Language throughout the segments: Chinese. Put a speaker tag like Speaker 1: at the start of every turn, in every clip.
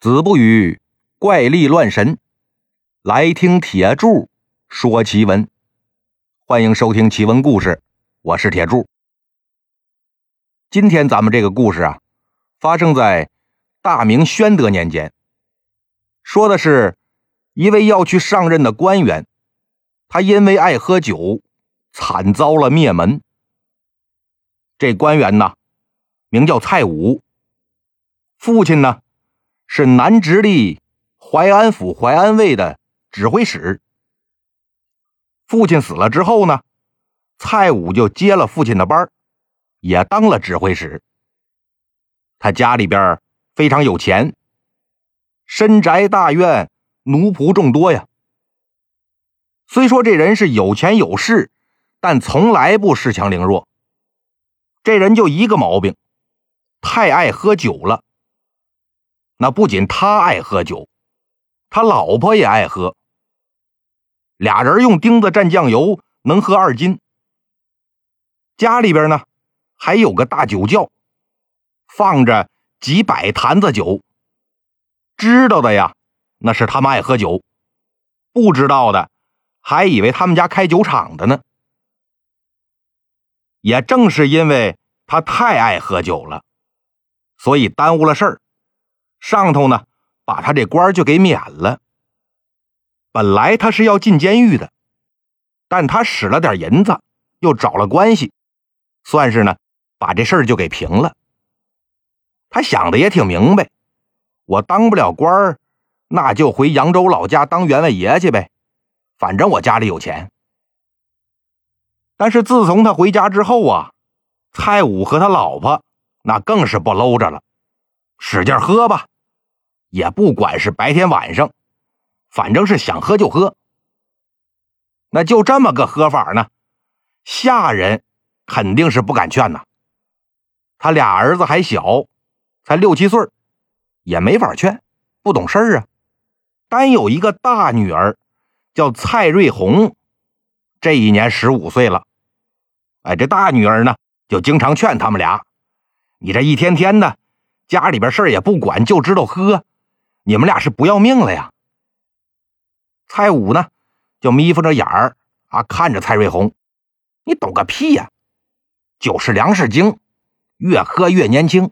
Speaker 1: 子不语怪力乱神，来听铁柱说奇闻。欢迎收听奇闻故事，我是铁柱。今天咱们这个故事啊，发生在大明宣德年间，说的是一位要去上任的官员，他因为爱喝酒，惨遭了灭门。这官员呢，名叫蔡武，父亲呢。是南直隶淮安府淮安卫的指挥使。父亲死了之后呢，蔡武就接了父亲的班也当了指挥使。他家里边非常有钱，深宅大院，奴仆众多呀。虽说这人是有钱有势，但从来不恃强凌弱。这人就一个毛病，太爱喝酒了。那不仅他爱喝酒，他老婆也爱喝。俩人用钉子蘸酱油，能喝二斤。家里边呢，还有个大酒窖，放着几百坛子酒。知道的呀，那是他们爱喝酒；不知道的，还以为他们家开酒厂的呢。也正是因为他太爱喝酒了，所以耽误了事儿。上头呢，把他这官就给免了。本来他是要进监狱的，但他使了点银子，又找了关系，算是呢把这事儿就给平了。他想的也挺明白，我当不了官儿，那就回扬州老家当员外爷去呗，反正我家里有钱。但是自从他回家之后啊，蔡武和他老婆那更是不搂着了。使劲喝吧，也不管是白天晚上，反正是想喝就喝。那就这么个喝法呢，下人肯定是不敢劝呐。他俩儿子还小，才六七岁，也没法劝，不懂事儿啊。单有一个大女儿，叫蔡瑞红，这一年十五岁了。哎，这大女儿呢，就经常劝他们俩：“你这一天天的。”家里边事儿也不管，就知道喝，你们俩是不要命了呀？蔡武呢，就眯缝着眼儿啊，看着蔡瑞红，你懂个屁呀！酒是粮食精，越喝越年轻。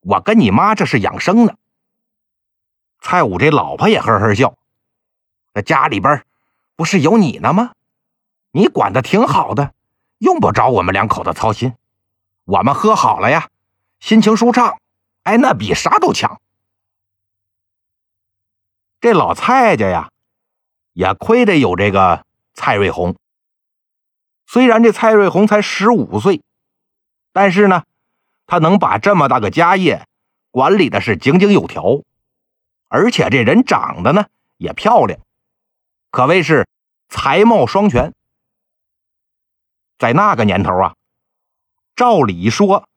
Speaker 1: 我跟你妈这是养生呢。蔡武这老婆也呵呵笑，那家里边不是有你呢吗？你管的挺好的，用不着我们两口子操心。我们喝好了呀，心情舒畅。哎，那比啥都强。这老蔡家呀，也亏得有这个蔡瑞红。虽然这蔡瑞红才十五岁，但是呢，他能把这么大个家业管理的是井井有条，而且这人长得呢也漂亮，可谓是才貌双全。在那个年头啊，照理说，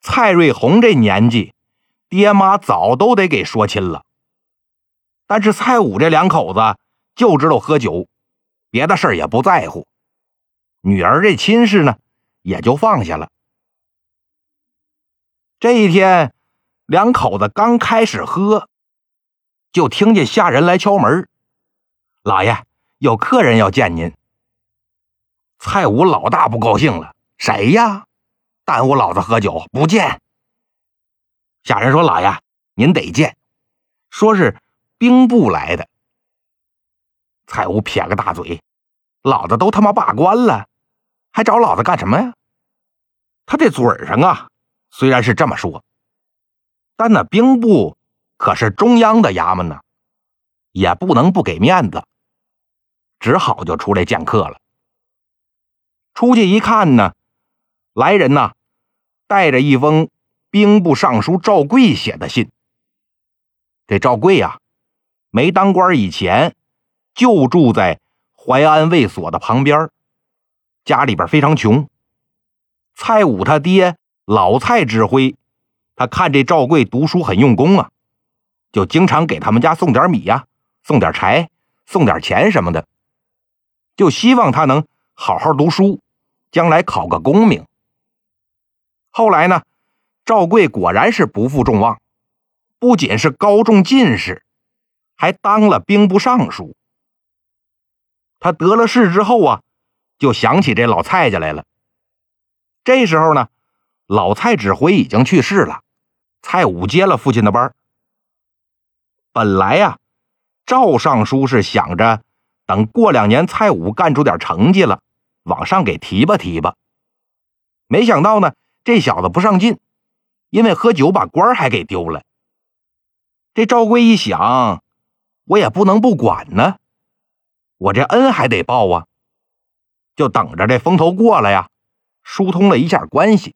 Speaker 1: 蔡瑞红这年纪。爹妈早都得给说亲了，但是蔡武这两口子就知道喝酒，别的事儿也不在乎，女儿这亲事呢也就放下了。这一天，两口子刚开始喝，就听见下人来敲门：“老爷，有客人要见您。”蔡武老大不高兴了：“谁呀？耽误老子喝酒，不见。”下人说：“老爷，您得见，说是兵部来的。”蔡武撇个大嘴：“老子都他妈罢官了，还找老子干什么呀？”他这嘴上啊，虽然是这么说，但那兵部可是中央的衙门呢，也不能不给面子，只好就出来见客了。出去一看呢，来人呐，带着一封。兵部尚书赵贵写的信。这赵贵呀，没当官以前就住在淮安卫所的旁边，家里边非常穷。蔡武他爹老蔡指挥，他看这赵贵读书很用功啊，就经常给他们家送点米呀，送点柴，送点钱什么的，就希望他能好好读书，将来考个功名。后来呢？赵贵果然是不负众望，不仅是高中进士，还当了兵部尚书。他得了势之后啊，就想起这老蔡家来了。这时候呢，老蔡指挥已经去世了，蔡武接了父亲的班。本来呀，赵尚书是想着等过两年蔡武干出点成绩了，往上给提拔提拔。没想到呢，这小子不上进，因为喝酒把官还给丢了。这赵贵一想，我也不能不管呢，我这恩还得报啊，就等着这风头过了呀，疏通了一下关系，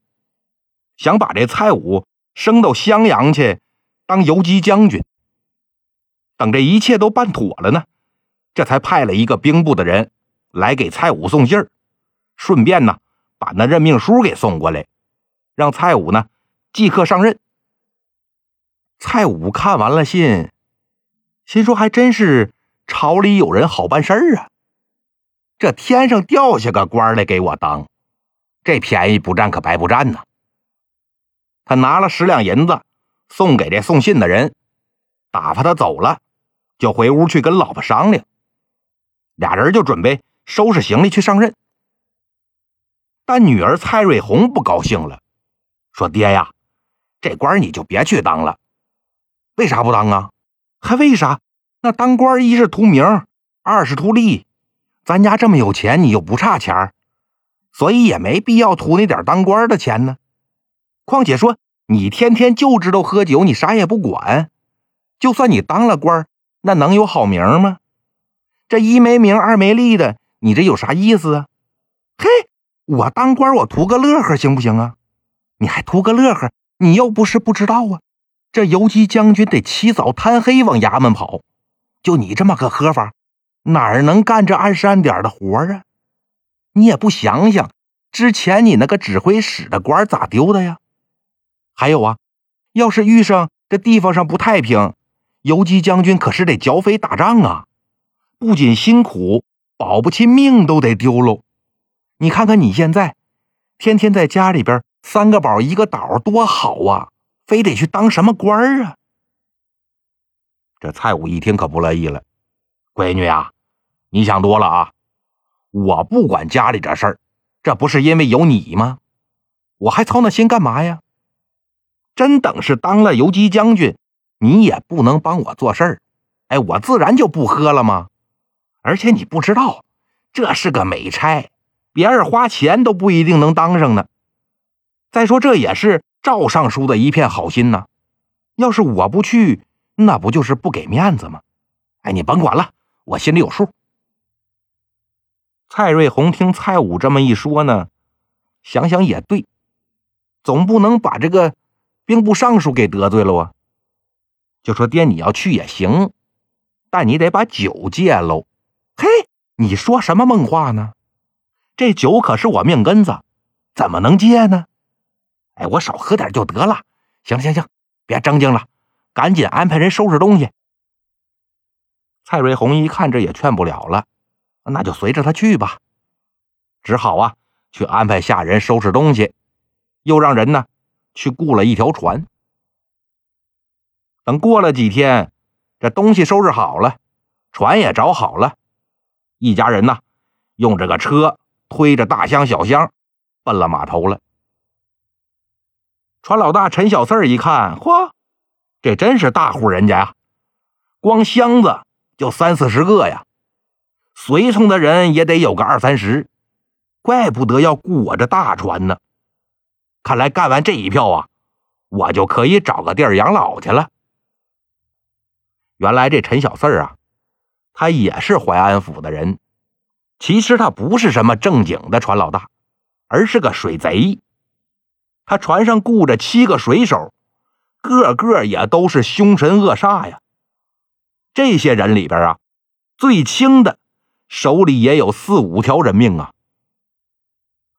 Speaker 1: 想把这蔡武升到襄阳去当游击将军。等这一切都办妥了呢，这才派了一个兵部的人来给蔡武送信儿，顺便呢把那任命书给送过来，让蔡武呢即刻上任。蔡武看完了信，心说：“还真是朝里有人好办事儿啊！这天上掉下个官来给我当，这便宜不占可白不占呐。”他拿了十两银子送给这送信的人，打发他走了，就回屋去跟老婆商量。俩人就准备收拾行李去上任。但女儿蔡瑞红不高兴了，说：“爹呀，这官你就别去当了。”为啥不当啊？还为啥？那当官一是图名，二是图利。咱家这么有钱，你又不差钱所以也没必要图那点当官的钱呢。况且说你天天就知道喝酒，你啥也不管，就算你当了官，那能有好名吗？这一没名，二没利的，你这有啥意思啊？嘿，我当官，我图个乐呵，行不行啊？你还图个乐呵？你又不是不知道啊。这游击将军得起早贪黑往衙门跑，就你这么个喝法，哪儿能干这暗示暗点的活啊？你也不想想，之前你那个指挥使的官咋丢的呀？还有啊，要是遇上这地方上不太平，游击将军可是得剿匪打仗啊，不仅辛苦，保不齐命都得丢喽。你看看你现在，天天在家里边三个宝一个岛，多好啊！非得去当什么官啊？这蔡武一听可不乐意了，闺女啊，你想多了啊！我不管家里这事儿，这不是因为有你吗？我还操那心干嘛呀？真等是当了游击将军，你也不能帮我做事儿，哎，我自然就不喝了吗？而且你不知道，这是个美差，别人花钱都不一定能当上呢。再说这也是。赵尚书的一片好心呢，要是我不去，那不就是不给面子吗？哎，你甭管了，我心里有数。蔡瑞红听蔡武这么一说呢，想想也对，总不能把这个兵部尚书给得罪了啊。就说爹，你要去也行，但你得把酒戒喽。嘿，你说什么梦话呢？这酒可是我命根子，怎么能戒呢？哎，我少喝点就得了。行行行，别正经了，赶紧安排人收拾东西。蔡瑞红一看这也劝不了了，那就随着他去吧。只好啊，去安排下人收拾东西，又让人呢去雇了一条船。等过了几天，这东西收拾好了，船也找好了，一家人呢用这个车推着大箱小箱，奔了码头了。船老大陈小四儿一看，嚯，这真是大户人家呀！光箱子就三四十个呀，随从的人也得有个二三十，怪不得要雇我这大船呢。看来干完这一票啊，我就可以找个地儿养老去了。原来这陈小四儿啊，他也是淮安府的人，其实他不是什么正经的船老大，而是个水贼。他船上雇着七个水手，个个也都是凶神恶煞呀。这些人里边啊，最轻的手里也有四五条人命啊。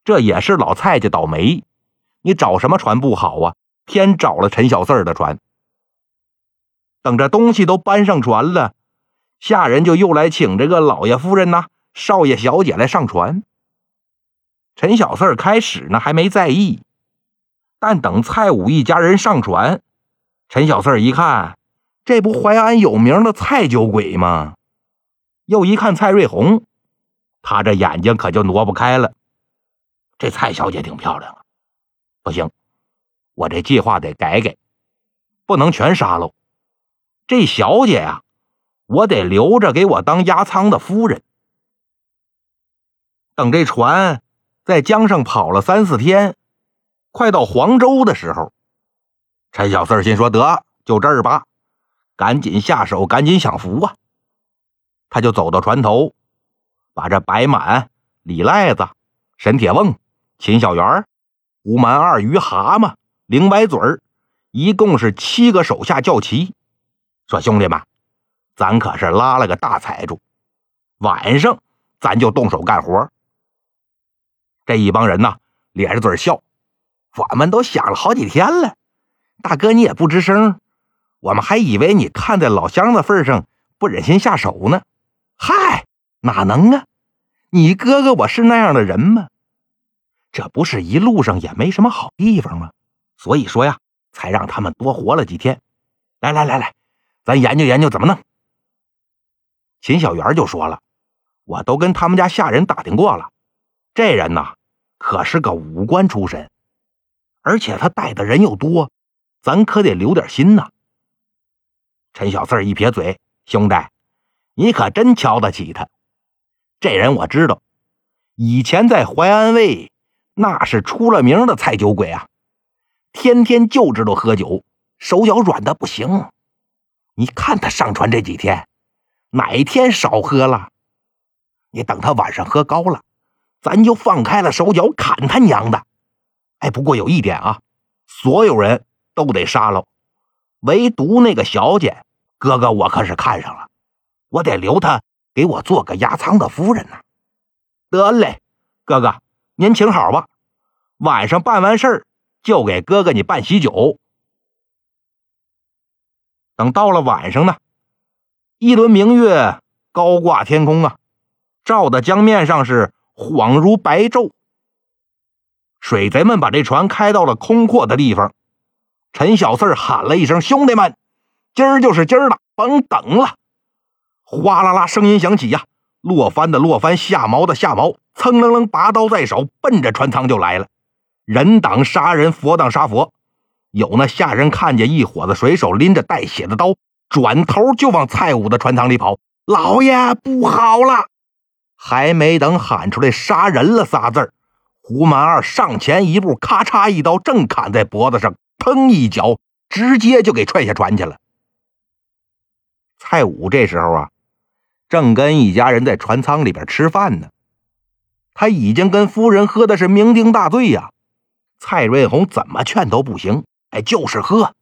Speaker 1: 这也是老蔡家倒霉，你找什么船不好啊？偏找了陈小四的船。等这东西都搬上船了，下人就又来请这个老爷夫人呐、少爷小姐来上船。陈小四开始呢还没在意。但等蔡武一家人上船，陈小四一看，这不淮安有名的蔡酒鬼吗？又一看蔡瑞红，他这眼睛可就挪不开了。这蔡小姐挺漂亮啊，不行，我这计划得改改，不能全杀喽。这小姐呀，我得留着给我当压舱的夫人。等这船在江上跑了三四天，快到黄州的时候。陈小四心说：“得，就这儿吧，赶紧下手，赶紧享福啊！”他就走到船头，把这白满、李赖子、沈铁瓮、秦小元、吴蛮二、于蛤蟆、灵歪嘴儿，一共是七个手下叫齐，说：“兄弟们，咱可是拉了个大财主，晚上咱就动手干活。”这一帮人呐，咧着嘴笑：“我们都想了好几天了。”大哥，你也不吱声，我们还以为你看在老乡的份上不忍心下手呢。嗨，哪能啊？你哥哥我是那样的人吗？这不是一路上也没什么好地方吗？所以说呀，才让他们多活了几天。来来来来，咱研究研究怎么弄。秦小元就说了：“我都跟他们家下人打听过了，这人呐，可是个武官出身，而且他带的人又多。”咱可得留点心呐！陈小四一撇嘴：“兄弟，你可真瞧得起他。这人我知道，以前在淮安卫那是出了名的菜酒鬼啊，天天就知道喝酒，手脚软的不行。你看他上船这几天，哪天少喝了？你等他晚上喝高了，咱就放开了手脚砍他娘的！哎，不过有一点啊，所有人。”都得杀了，唯独那个小姐，哥哥我可是看上了，我得留她给我做个压舱的夫人呢。得嘞，哥哥您请好吧，晚上办完事儿就给哥哥你办喜酒。等到了晚上呢，一轮明月高挂天空啊，照的江面上是恍如白昼。水贼们把这船开到了空阔的地方。陈小四喊了一声：“兄弟们，今儿就是今儿了，甭等了！”哗啦啦，声音响起呀，落帆的落帆，下锚的下锚，噌楞楞，拔刀在手，奔着船舱就来了。人挡杀人，佛挡杀佛。有那下人看见一伙子水手拎着带血的刀，转头就往蔡武的船舱里跑。老爷，不好了！还没等喊出来“杀人了”仨字胡满二上前一步，咔嚓一刀，正砍在脖子上。砰！一脚直接就给踹下船去了。蔡武这时候啊，正跟一家人在船舱里边吃饭呢。他已经跟夫人喝的是酩酊大醉呀。蔡瑞红怎么劝都不行，哎，就是喝。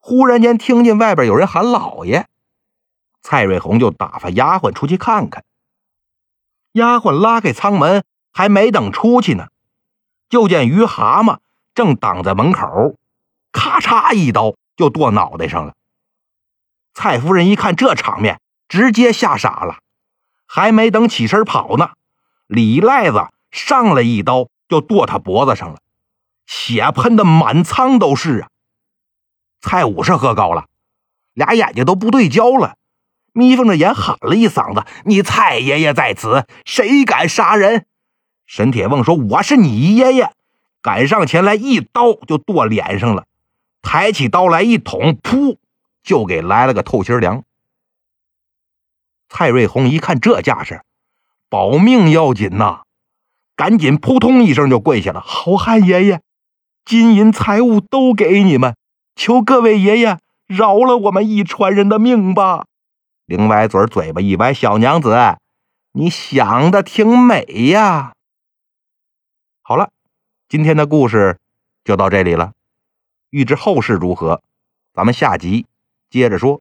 Speaker 1: 忽然间听见外边有人喊老爷，蔡瑞红就打发丫鬟出去看看。丫鬟拉开舱门，还没等出去呢，就见于蛤蟆。正挡在门口，咔嚓一刀就剁脑袋上了。蔡夫人一看这场面，直接吓傻了，还没等起身跑呢，李赖子上来一刀就剁他脖子上了，血喷的满仓都是啊！蔡武是喝高了，俩眼睛都不对焦了，眯缝着眼喊了一嗓子：“你蔡爷爷在此，谁敢杀人？”沈铁瓮说：“我是你爷爷。”赶上前来，一刀就剁脸上了，抬起刀来一捅，噗，就给来了个透心凉。蔡瑞红一看这架势，保命要紧呐，赶紧扑通一声就跪下了：“好汉爷爷，金银财物都给你们，求各位爷爷饶了我们一船人的命吧！”另歪嘴，嘴巴一歪：“小娘子，你想的挺美呀。”好了。今天的故事就到这里了，欲知后事如何，咱们下集接着说。